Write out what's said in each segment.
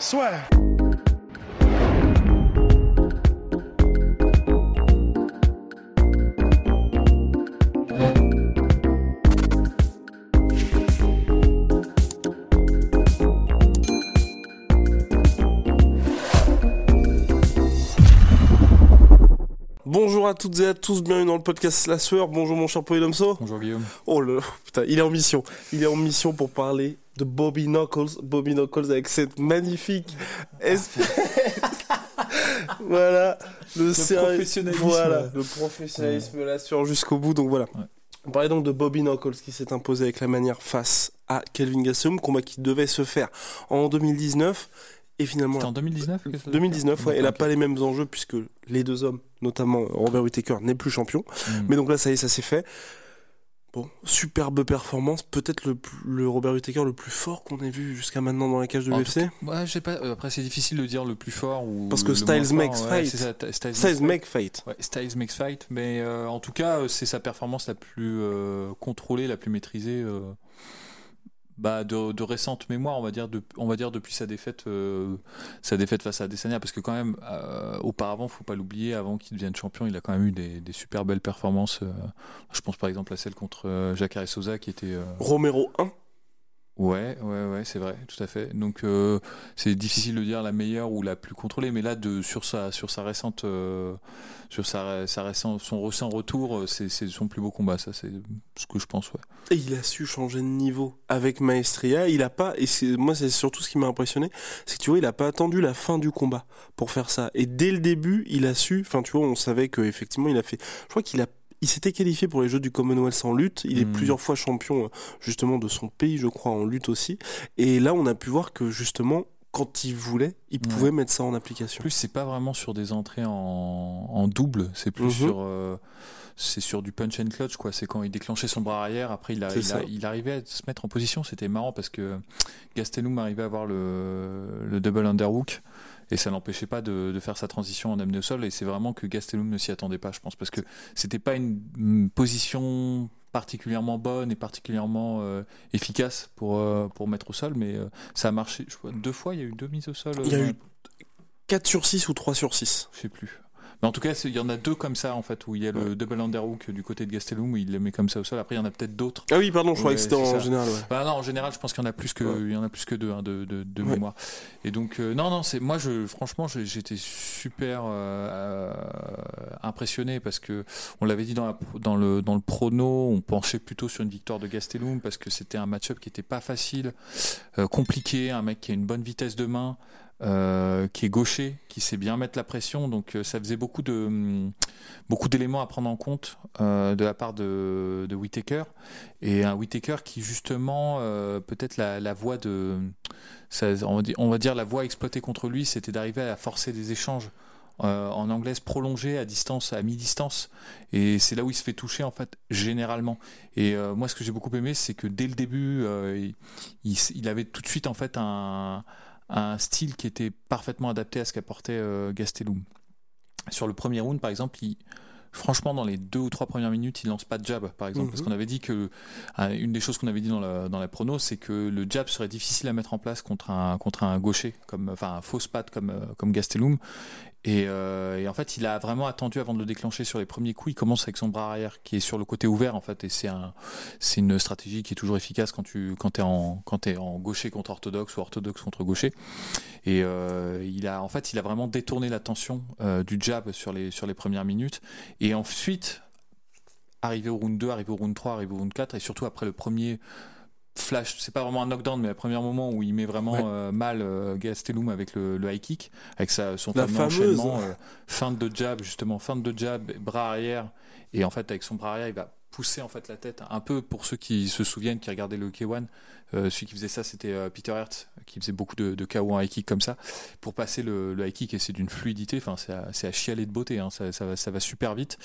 Soit. Bonjour à toutes et à tous, bienvenue dans le podcast Slasher. Bonjour mon cher Polydomso. Bonjour Guillaume. Oh le putain, il est en mission. Il est en mission pour parler de Bobby Knuckles. Bobby Knuckles avec cette magnifique espèce. voilà, le, sérieux- professionnalisme. Voilà, le professionnalisme l'assure jusqu'au bout. Donc voilà. Ouais. On parlait donc de Bobby Knuckles qui s'est imposé avec la manière face à Kelvin Gastelum, combat qui devait se faire en 2019 et finalement C'était en 2019 que ça 2019, ouais, elle n'a pas les mêmes enjeux puisque les deux hommes, notamment Robert Whittaker, n'est plus champion. ok. Mm. Mais donc là, ça y est, ça s'est fait. Bon, superbe performance, peut-être le, Robert Whittaker le plus fort qu'on ait vu jusqu'à maintenant dans la cage de l'UFC. Ouais, je sais pas. euh, Après, c'est difficile de dire le plus fort ou. Parce que le Styles makes fort, fight. ça, Styles, makes make fight. Ouais, Styles makes fight, mais euh, en tout cas, euh, c'est sa performance la plus euh, contrôlée, la plus maîtrisée, euh, bah, de, récente mémoire, on va dire, on va dire depuis sa défaite, euh, sa défaite face à Adesanya, parce que quand même, euh, auparavant, faut pas l'oublier, avant qu'il devienne champion, il a quand même eu des, super belles performances. euh, je pense par exemple à celle contre Jacare Souza, qui était Romero 1. Ouais, ouais, ouais, c'est vrai, tout à fait. Donc euh, c'est difficile de dire la meilleure ou la plus contrôlée, mais là sur sa sur sa récente euh, sur sa, sa récente son récent retour, euh, c'est son plus beau combat, ça c'est ce que je pense, ouais. Et il a su changer de niveau avec Maestria. Il a pas, et moi c'est surtout ce qui m'a impressionné, c'est que tu vois, il a pas attendu la fin du combat pour faire ça. Et dès le début, il a su, enfin tu vois, on savait que effectivement il a fait, je crois qu'il a il s'était qualifié pour les Jeux du Commonwealth en lutte. Il est Mhm. plusieurs fois champion euh, justement de son pays, je crois, en lutte aussi. Et là, on a pu voir que justement, quand il voulait, il Ouais. pouvait mettre ça en application. En plus, c'est pas vraiment sur des entrées en, en double, c'est plus Mhm. sur euh, c'est sur du punch and clutch quoi. C'est quand il déclenchait son bras arrière, après il, a- C'est il, ça. a- il arrivait à se mettre en position. C'était marrant parce que Gastelum arrivait à avoir le, le double underhook et ça l'empêchait pas de, de faire sa transition en amené au sol. Et c'est vraiment que Gastelum ne s'y attendait pas, je pense, parce que c'était pas une, une position particulièrement bonne et particulièrement euh, efficace pour euh, pour mettre au sol, mais euh, ça a marché. Je vois, deux fois, il y a eu deux mises au sol. Il y a eu 4 sur 6 ou 3 sur 6. je sais plus. Mais en tout cas, il y en a deux comme ça, en fait, où il y a le double underhook du côté de Gastelum, où il le met comme ça au sol. Après, il y en a peut-être d'autres. Ah oui, pardon, je Ouais, que c'était en ça. général. Ouais. Bah non, en général, je pense qu'il y en a plus que, Ouais. il y en a plus que deux hein, de, de, de Ouais. mémoire. Et donc, euh, non, non, c'est moi, je, franchement, j'étais super euh, impressionné parce que on l'avait dit dans, la, dans le dans le prono, on penchait plutôt sur une victoire de Gastelum parce que c'était un match-up qui était pas facile, euh, compliqué, un mec qui a une bonne vitesse de main. Euh, qui est gaucher, qui sait bien mettre la pression, donc euh, ça faisait beaucoup de hum, beaucoup d'éléments à prendre en compte euh, de la part de, de Whittaker. Et un Whittaker qui justement peut-être la, la voie de ça, on, va dire, la voie exploitée contre lui c'était d'arriver à forcer des échanges en anglaise prolongés à distance à mi-distance. Et c'est là où il se fait toucher en fait généralement. Et moi ce que j'ai beaucoup aimé c'est que dès le début il avait tout de suite en fait un, un style qui était parfaitement adapté à ce qu'apportait euh, Gastelum sur le premier round par exemple il, franchement, dans les deux ou trois premières minutes, il lance pas de jab, par exemple. Mhm. Parce qu'on avait dit que, euh, une des choses qu'on avait dit dans la, dans la prono, c'est que le jab serait difficile à mettre en place contre un, contre un gaucher, comme, enfin, un fausse patte comme, euh, comme Gastelum. Et, euh, et en fait, il a vraiment attendu avant de le déclencher sur les premiers coups. Il commence avec son bras arrière qui est sur le côté ouvert, en fait. Et c'est un, c'est une stratégie qui est toujours efficace quand tu, t'es en gaucher contre orthodoxe ou orthodoxe contre gaucher. Et euh, il a, en fait, il a vraiment détourné l'attention euh, du jab sur les, sur les premières minutes. Et ensuite, arrivé au round 2, arrivé au round 3, arrivé au round 4, et surtout après le premier flash, c'est pas vraiment un knockdown, mais le premier moment où il met vraiment Ouais. euh, mal euh, Gastelum avec le, le high kick, avec sa, son La fameux fameuse. enchaînement, euh, feinte de jab, justement, feinte de jab, bras arrière, et en fait, avec son bras arrière, il va pousser en fait la tête. Un peu pour ceux qui se souviennent qui regardaient le K1 euh, celui qui faisait ça c'était euh, Peter Hertz qui faisait beaucoup de, de KO en high kick comme ça. Pour passer le, le high kick et c'est d'une fluidité enfin c'est à, chialer de beauté hein, ça, ça, va, ça va super vite.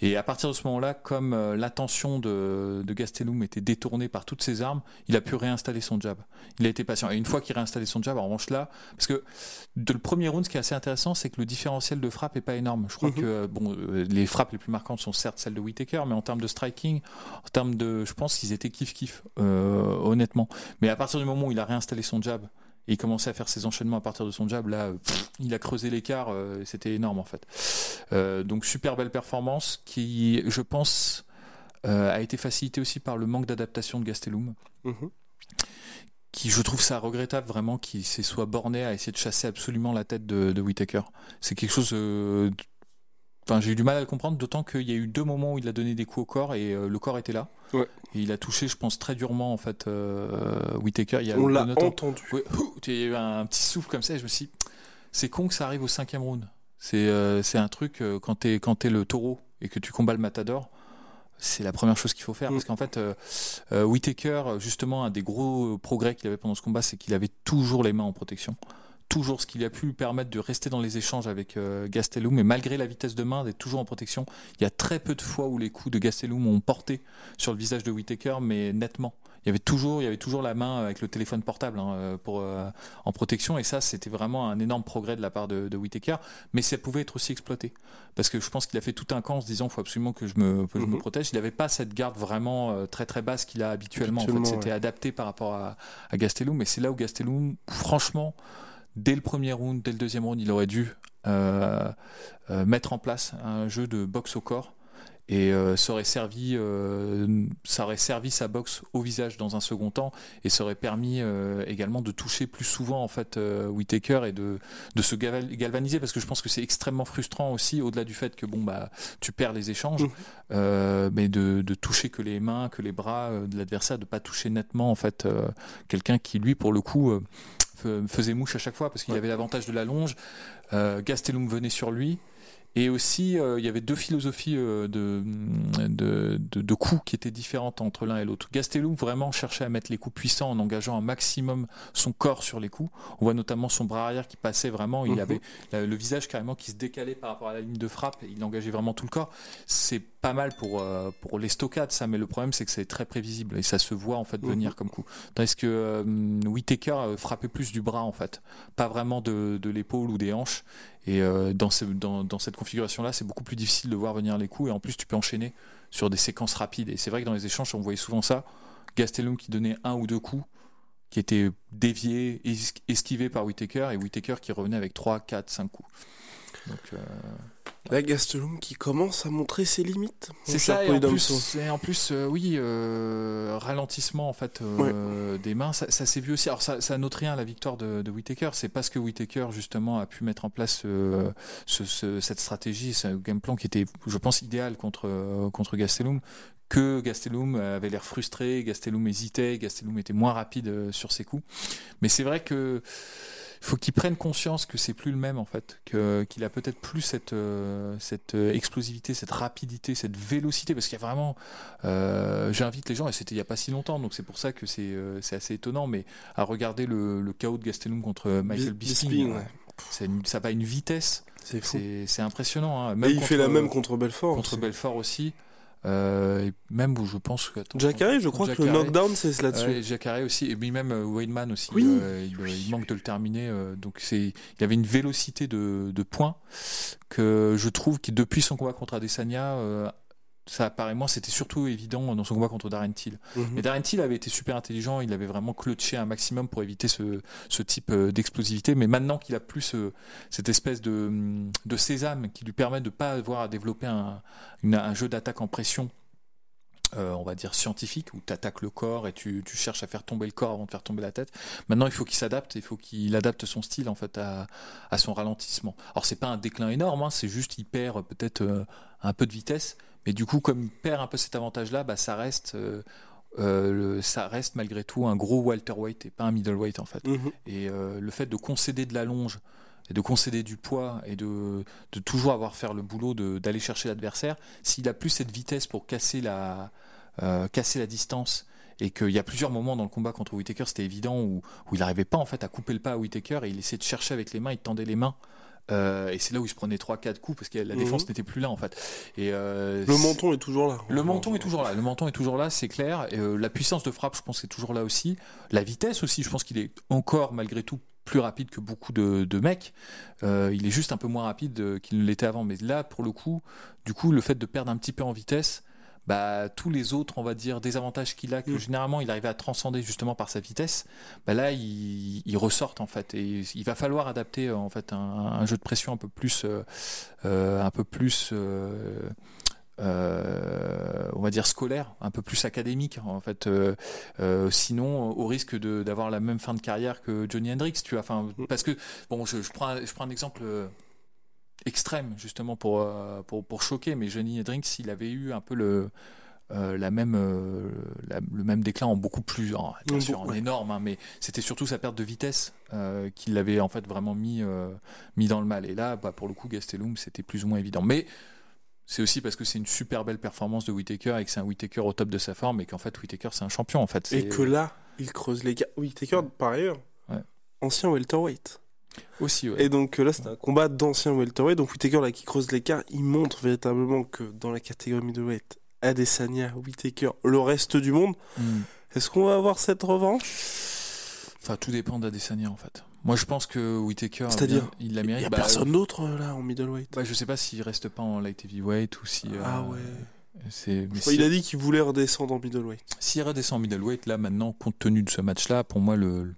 Et à partir de ce moment là comme euh, l'attention de, de Gastelum était détournée par toutes ses armes il a pu réinstaller son jab. Il a été patient. Et une fois qu'il a réinstallé son jab en revanche là parce que de le premier round ce qui est assez intéressant c'est que le différentiel de frappe est pas énorme. Je crois Mhm. que bon les frappes les plus marquantes sont certes celles de Whitaker mais en termes de striking en termes de je pense qu'ils étaient kiff kiff euh, honnêtement mais à partir du moment où il a réinstallé son jab et il commençait à faire ses enchaînements à partir de son jab là pff, il a creusé l'écart euh, c'était énorme en fait Euh, donc super belle performance qui je pense a été facilitée aussi par le manque d'adaptation de Gastelum Mhm. qui je trouve ça regrettable vraiment qu'il s'est soit borné à essayer de chasser absolument la tête de, de Whitaker. C'est quelque chose. euh, Enfin, j'ai eu du mal à le comprendre, d'autant qu'il y a eu deux moments où il a donné des coups au corps et euh, le corps était là. Ouais. Et il a touché, je pense, très durement en fait euh, Whitaker. Il y a On l'a entendu. Ouais, ouh, il y a eu un petit souffle comme ça et je me suis dit, c'est con que ça arrive au cinquième round. C'est euh, un truc, quand t'es quand t'es le taureau et que tu combats le matador, c'est la première chose qu'il faut faire. Mm. Parce qu'en fait, Whitaker, justement, un des gros progrès qu'il avait pendant ce combat, c'est qu'il avait toujours les mains en protection. Toujours ce qui lui a pu lui permettre de rester dans les échanges avec euh, Gastelum, mais malgré la vitesse de main, d'être toujours en protection. Il y a très peu de fois où les coups de Gastelum ont porté sur le visage de Whitaker, mais nettement. Il y avait toujours, il y avait toujours la main avec le téléphone portable hein, euh, pour euh, en protection, et ça, c'était vraiment un énorme progrès de la part de, de Whitaker. Mais ça pouvait être aussi exploité, parce que je pense qu'il a fait tout un camp en se disant, faut absolument que je me, que je me Mhm. protège. Il n'avait pas cette garde vraiment euh, très très basse qu'il a habituellement. En fait, c'était adapté par rapport à, à Gastelum, mais c'est là où Gastelum, franchement, dès le premier round, dès le deuxième round, il aurait dû euh, euh, mettre en place un jeu de boxe au corps. Et euh, ça aurait servi euh, ça aurait servi sa boxe au visage dans un second temps. Et ça aurait permis également de toucher plus souvent en fait Whitaker et de de se galvaniser. Parce que je pense que c'est extrêmement frustrant aussi au-delà du fait que bon bah tu perds les échanges euh, mais de, de toucher que les mains que les bras de l'adversaire de pas toucher nettement en fait quelqu'un qui lui pour le coup faisait mouche à chaque fois parce qu'il Ouais. avait l'avantage de la longe euh, Gastelum venait sur lui et aussi, euh, il y avait deux philosophies euh, de, de, de, de coups qui étaient différentes entre l'un et l'autre. Gastelum vraiment cherchait à mettre les coups puissants en engageant un maximum son corps sur les coups. On voit notamment son bras arrière qui passait vraiment, il Mhm. avait la- le visage carrément qui se décalait par rapport à la ligne de frappe, et il engageait vraiment tout le corps. C'est pas mal pour, euh, pour les stockades, ça, mais le problème c'est que c'est très prévisible et ça se voit en fait Mhm. venir comme coup. Tandis que Whitaker euh, frappait plus du bras en fait, pas vraiment de, de l'épaule ou des hanches. Et euh, dans, ce- dans, dans cette configuration-là, c'est beaucoup plus difficile de voir venir les coups. Et en plus, tu peux enchaîner sur des séquences rapides. Et c'est vrai que dans les échanges, on voyait souvent ça. Gastelum qui donnait un ou deux coups, qui étaient déviés, es- esquivés par Whitaker, et Whitaker qui revenait avec 3, 4, 5 coups. Donc, euh, La Gastelum qui commence à montrer ses limites. c'est ça, et en plus, et en plus euh, oui, euh, ralentissement en fait euh, des mains, ça, ça s'est vu aussi. Alors ça, ça note rien la victoire de, de Whitaker, c'est parce que Whitaker justement a pu mettre en place ce- ce- cette stratégie, ce game plan qui était, je pense, idéal contre contre Gastelum. Que Gastelum avait l'air frustré, Gastelum hésitait, Gastelum était moins rapide sur ses coups. Mais c'est vrai que faut qu'il prenne conscience que c'est plus le même en fait, que qu'il a peut-être plus cette euh, cette euh, explosivité, cette rapidité, cette vélocité, parce qu'il y a vraiment. euh, J'invite les gens et c'était il y a pas si longtemps, donc c'est pour ça que c'est euh, c'est assez étonnant, mais à regarder le, le chaos de Gastelum contre Michael Bis- Bisping, Bisping, ouais. une- ça va à une vitesse, C'est impressionnant. Hein. Et Même il fait la même contre Belfort. contre. Belfort aussi, euh, même où je pense que attends, Jacare, je crois que le knockdown, c'est là-dessus. Ouais, Jacare aussi, et puis même euh, Weidman aussi. Oui. euh, il, il manque de le terminer. euh, donc c'est, il avait une vélocité de, de points que je trouve que depuis son combat contre Adesanya, euh, ça apparaît moins. C'était surtout évident dans son combat contre Darren Till. Mhm. Mais Darren Till avait été super intelligent. Il avait vraiment clutché un maximum pour éviter ce, ce type euh, d'explosivité. Mais maintenant qu'il a plus ce- cette espèce de, de sésame qui lui permet de pas avoir à développer un, une- un jeu d'attaque en pression euh, on va dire scientifique, où tu attaques le corps et tu, tu cherches à faire tomber le corps avant de faire tomber la tête. Maintenant, il faut qu'il s'adapte, il faut qu'il adapte son style en fait à, à son ralentissement. Alors, c'est pas un déclin énorme, hein, c'est juste il perd peut-être euh, un peu de vitesse, mais du coup, comme il perd un peu cet avantage-là, bah, ça reste. euh, euh, le- ça reste malgré tout un gros welterweight et pas un middleweight en fait. Mhm. Et euh, le fait de concéder de la longe et de concéder du poids et de, de toujours avoir faire le boulot d'aller chercher l'adversaire, s'il a plus cette vitesse pour casser la, euh, casser la distance et qu'il y a plusieurs moments dans le combat contre Whitaker, c'était évident où, où il n'arrivait pas en fait à couper le pas à Whitaker et il essayait de chercher avec les mains, il tendait les mains. Euh, et c'est là où il se prenait 3-4 coups parce que la défense Mhm. n'était plus là en fait. Et euh, Le menton est toujours là. le menton est toujours là. Le menton est toujours là, c'est clair. Et, euh, la puissance de frappe, je pense, est toujours là aussi. La vitesse aussi, je pense qu'il est encore malgré tout plus rapide que beaucoup de, de mecs. Euh, il est juste un peu moins rapide qu'il ne l'était avant. Mais là, pour le coup, du coup, le fait de perdre un petit peu en vitesse, bah, tous les autres, on va dire, désavantages qu'il a, que Mm. généralement il arrivait à transcender justement par sa vitesse, bah là, ils il ressortent en fait. Et il va falloir adapter euh, en fait un, un jeu de pression un peu plus, euh, euh, un peu plus. euh, euh, on va dire scolaire, un peu plus académique en fait. Euh, euh, sinon, au risque d'avoir la même fin de carrière que Johnny Hendrix, tu vois. Enfin, Mm. parce que bon, je, je prends, un- je prends un exemple extrême justement pour, euh, pour pour choquer, mais Johnny Hendrix, il avait eu un peu le euh, la même euh, la- le même déclin en beaucoup plus en, bien sûr en énorme hein, mais c'était surtout sa perte de vitesse euh, qui l'avait en fait vraiment mis mis dans le mal et là bah, pour le coup Gastelum c'était plus ou moins évident mais c'est aussi parce que c'est une super belle performance de Whitaker et que c'est un Whitaker au top de sa forme et qu'en fait Whitaker c'est un champion en fait Et que là, il creuse les gars. Oui, Taker, par ailleurs, Ouais. ancien welterweight. Aussi ouais. Et donc euh, là, c'est un combat d'ancien welterweight. Donc Whitaker, là, qui creuse l'écart, il montre véritablement que dans la catégorie middleweight, Adesanya, Whitaker, le reste du monde, Mm. est-ce qu'on va avoir cette revanche? Enfin, tout dépend d'Adesanya en fait. Moi, je pense que Whitaker, C'est-à-dire il la Il mérite. n'y a Bah, personne d'autre euh, là en middleweight? Bah, je sais pas s'il reste pas en light heavyweight ou si. euh, ah ouais. C'est. il a dit qu'il voulait redescendre en middleweight. S'il redescend en middleweight, là maintenant, compte tenu de ce match-là, pour moi, le.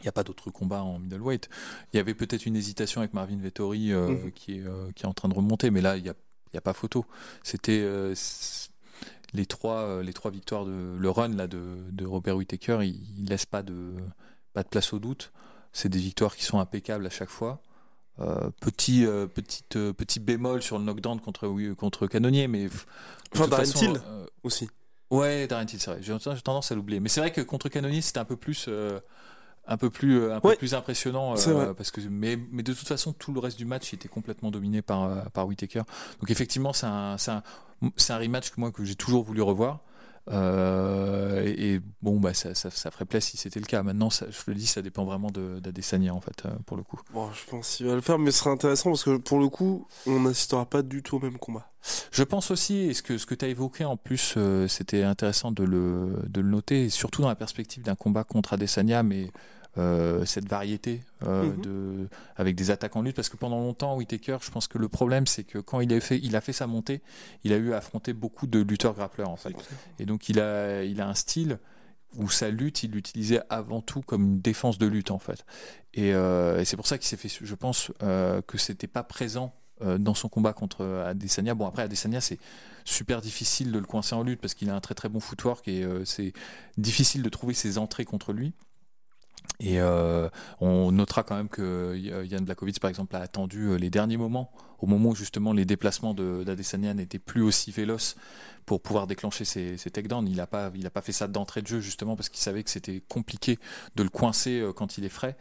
Il n'y a pas d'autre combat en middleweight. Il y avait peut-être une hésitation avec Marvin Vettori euh, Mhm. qui, est, euh, qui est en train de remonter, mais là, il n'y a, a pas photo. C'était euh, les, trois, les trois victoires de le run là, de, de Robert Whittaker, il, il laisse pas de, pas de place au doute. C'est des victoires qui sont impeccables à chaque fois. Euh, petit, euh, petite, euh, petit bémol sur le knockdown contre, oui, contre Canonnier, mais. Enfin, Darren façon, Aussi. Ouais, Darren Till, c'est vrai. J'ai tendance à l'oublier. Mais c'est vrai que contre Canonier, c'était un peu plus, un peu plus, euh, un peu Ouais. plus impressionnant. Vrai. parce que, mais, mais de toute façon, tout le reste du match était complètement dominé par, euh, par Whitaker. Donc effectivement, c'est un, c'est un, c'est un rematch que moi que j'ai toujours voulu revoir. Euh, et, et bon, bah ça, ça, ça ferait plaisir si c'était le cas. Maintenant, ça, je le dis, ça dépend vraiment de- d'Adesanya en fait, euh, pour le coup. Bon, je pense qu'il va le faire, mais ce sera intéressant parce que pour le coup, on n'assistera pas du tout au même combat. Je pense aussi, et ce que, ce que tu as évoqué en plus, euh, c'était intéressant de le, de le noter, surtout dans la perspective d'un combat contre Adesanya, mais euh, cette variété euh, Mhm. de, avec des attaques en lutte, parce que pendant longtemps, Whitaker, je pense que le problème, c'est que quand il a, fait, il a fait sa montée, il a eu à affronter beaucoup de lutteurs grappleurs, en fait. Et donc, il a, il a un style où sa lutte, il l'utilisait avant tout comme une défense de lutte, en fait. Et, euh, et c'est pour ça qu'il s'est fait, je pense, euh, que c'était pas présent euh, dans son combat contre Adesanya. Bon, après, Adesanya, c'est super difficile de le coincer en lutte parce qu'il a un très très bon footwork et c'est difficile de trouver ses entrées contre lui. Et euh, on notera quand même que Yann Blakovic, par exemple, a attendu euh, les derniers moments, au moment où justement les déplacements de- d'Adesanya n'étaient plus aussi véloces pour pouvoir déclencher ses, ses takedowns. Il n'a pas, pas fait ça d'entrée de jeu justement parce qu'il savait que c'était compliqué de le coincer euh, quand il est frais.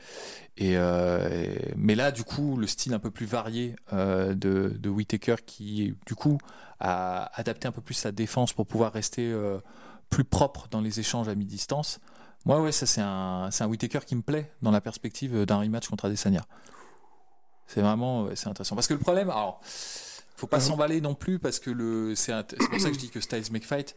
Et, euh, mais là, du coup, le style un peu plus varié euh, de, de Whitaker qui, du coup, a adapté un peu plus sa défense pour pouvoir rester euh, plus propre dans les échanges à mi-distance. Moi, ouais, ça c'est un, c'est un Whitaker qui me plaît dans la perspective d'un rematch contre Adesanya. C'est vraiment, ouais, c'est intéressant. Parce que le problème, alors, faut pas Mhm. s'emballer non plus parce que le, c'est un- c'est pour ça que je dis que Styles make fight.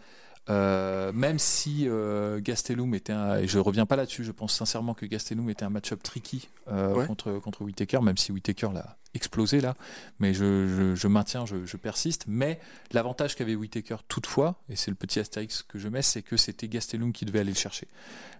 Euh, même si euh, Gastelum était un, et je reviens pas là-dessus, je pense sincèrement que Gastelum était un match-up tricky euh, Ouais. contre contre Whitaker, même si Whitaker l'a explosé là. Mais je, je, je maintiens, je, je persiste. Mais l'avantage qu'avait Whitaker toutefois, et c'est le petit astérix que je mets, c'est que c'était Gastelum qui devait aller le chercher.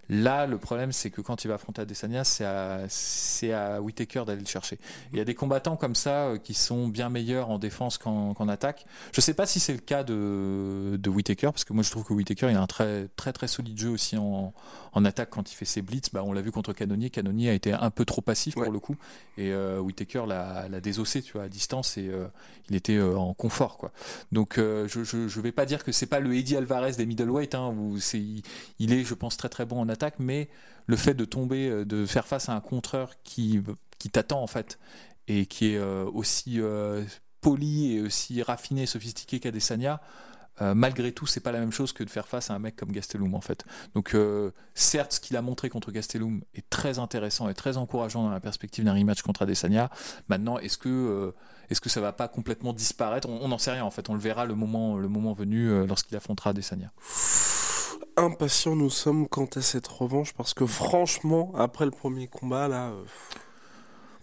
Là, le problème, c'est que quand il va affronter Adesanya, c'est à, c'est à Whitaker d'aller le chercher. Il y a des combattants comme ça euh, qui sont bien meilleurs en défense qu'en qu'en attaque. Je sais pas si c'est le cas de, de Whitaker, parce que moi je trouve que Whitaker il a un très très très solide jeu aussi en, en attaque quand il fait ses blitz. Bah, on l'a vu contre Canonier. Canonier a été un peu trop passif Ouais. pour le coup, et euh, Whitaker l'a l'a désossé, tu vois, à distance, et euh, il était euh, en confort, quoi. Donc euh, je, je vais pas dire que c'est pas le Eddie Alvarez des middleweight, hein, où c'est il, il est, je pense, très très bon en attaque, mais le fait de tomber, de faire face à un contreur qui qui t'attend en fait et qui est aussi poli et aussi raffiné et sophistiqué qu'Adesanya, euh, malgré tout, c'est pas la même chose que de faire face à un mec comme Gastelum en fait. Donc euh, certes, ce qu'il a montré contre Gastelum est très intéressant et très encourageant dans la perspective d'un rematch contre Adesanya. Maintenant, est-ce que euh, est-ce ça va pas complètement disparaître? On n'en sait rien en fait. On le verra le moment le moment venu lorsqu'il affrontera Adesanya. Impatients nous sommes quant à cette revanche parce que franchement, après le premier combat là.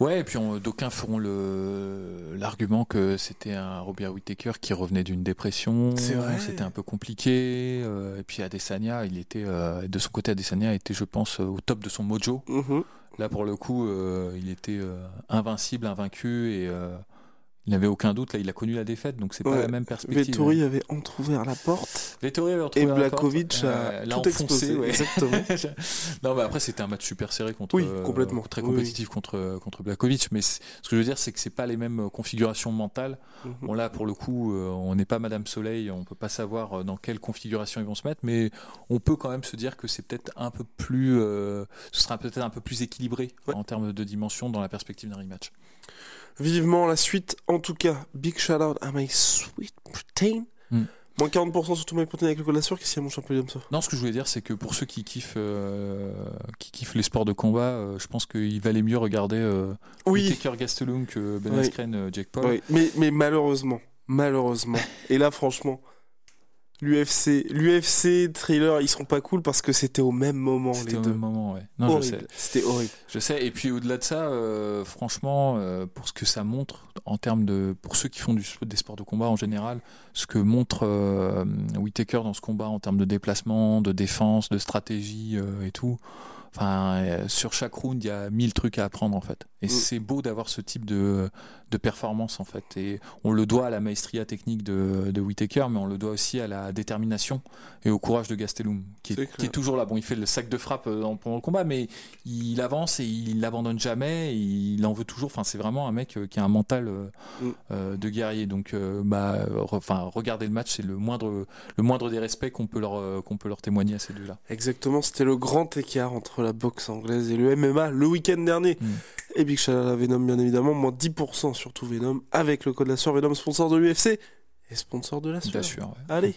Ouais, et puis d'aucuns feront le l'argument que c'était un Robert Whittaker qui revenait d'une dépression. C'est vrai. C'était un peu compliqué. Euh, et puis Adesanya, il était euh, de son côté, Adesanya était, je pense, au top de son mojo. Mhm. Là, pour le coup, euh, il était invincible, invaincu et il n'avait aucun doute. Là, il a connu la défaite, donc c'est pas la même perspective. Vettori avait entrouvert la porte. Vettori avait entrouvert et Blakovic a tout explosé. Exactement. non, mais après c'était un match super serré contre. Oui, complètement. très compétitif contre contre Blakovic, mais ce que je veux dire, c'est que c'est pas les mêmes configurations mentales. Mhm. Bon là, pour le coup, euh, on n'est pas Madame Soleil, on peut pas savoir euh, dans quelle configuration ils vont se mettre, mais on peut quand même se dire que c'est peut-être un peu plus, euh, ce sera peut-être un peu plus équilibré en termes de dimension dans la perspective d'un rematch. Vivement la suite. En tout cas, big shout out à my sweet protein. Mm. Moins 40% sur tout my protein avec le code de la. Qu'est-ce qu'il y a mon champion ça? Non, ce que je voulais dire, c'est que pour ceux qui kiffent, euh, qui kiffent les sports de combat, euh, je pense qu'il valait mieux regarder euh, oui. Taker Gastelum que Ben Askren, euh, Jake Paul. Oui. Mais, mais malheureusement, malheureusement. Et là, franchement, l'UFC, l'UFC trailer, ils seront pas cool parce que c'était au même moment les au deux. Même moment, ouais. Non, je sais. C'était horrible. Je sais. Et puis au-delà de ça, euh, franchement, euh, pour ce que ça montre en termes de, pour ceux qui font du, des sports de combat en général, ce que montre euh, Whitaker dans ce combat en termes de déplacement, de défense, de stratégie et tout. Enfin, sur chaque round, il y a mille trucs à apprendre en fait. Et mm. c'est beau d'avoir ce type de, de performance en fait. Et on le doit à la maestria technique de, de Whitaker, mais on le doit aussi à la détermination et au courage de Gastelum, qui est, qui est toujours là. Bon, il fait le sac de frappe euh, pendant le combat, mais il avance et il n'abandonne jamais. il en veut toujours. Enfin, c'est vraiment un mec euh, qui a un mental euh, mm. de guerrier. Donc, bah, enfin, regarder le match, c'est le moindre, le moindre des respects qu'on peut leur, qu'on peut leur témoigner à ces deux-là. Exactement. C'était le grand écart entre la boxe anglaise et le MMA le week-end dernier. Mm. Et Big Shout à Venom, bien évidemment, moins 10% sur tout Venom, avec le code la sueur Venom, sponsor de l'UFC et sponsor de la sueur. Allez.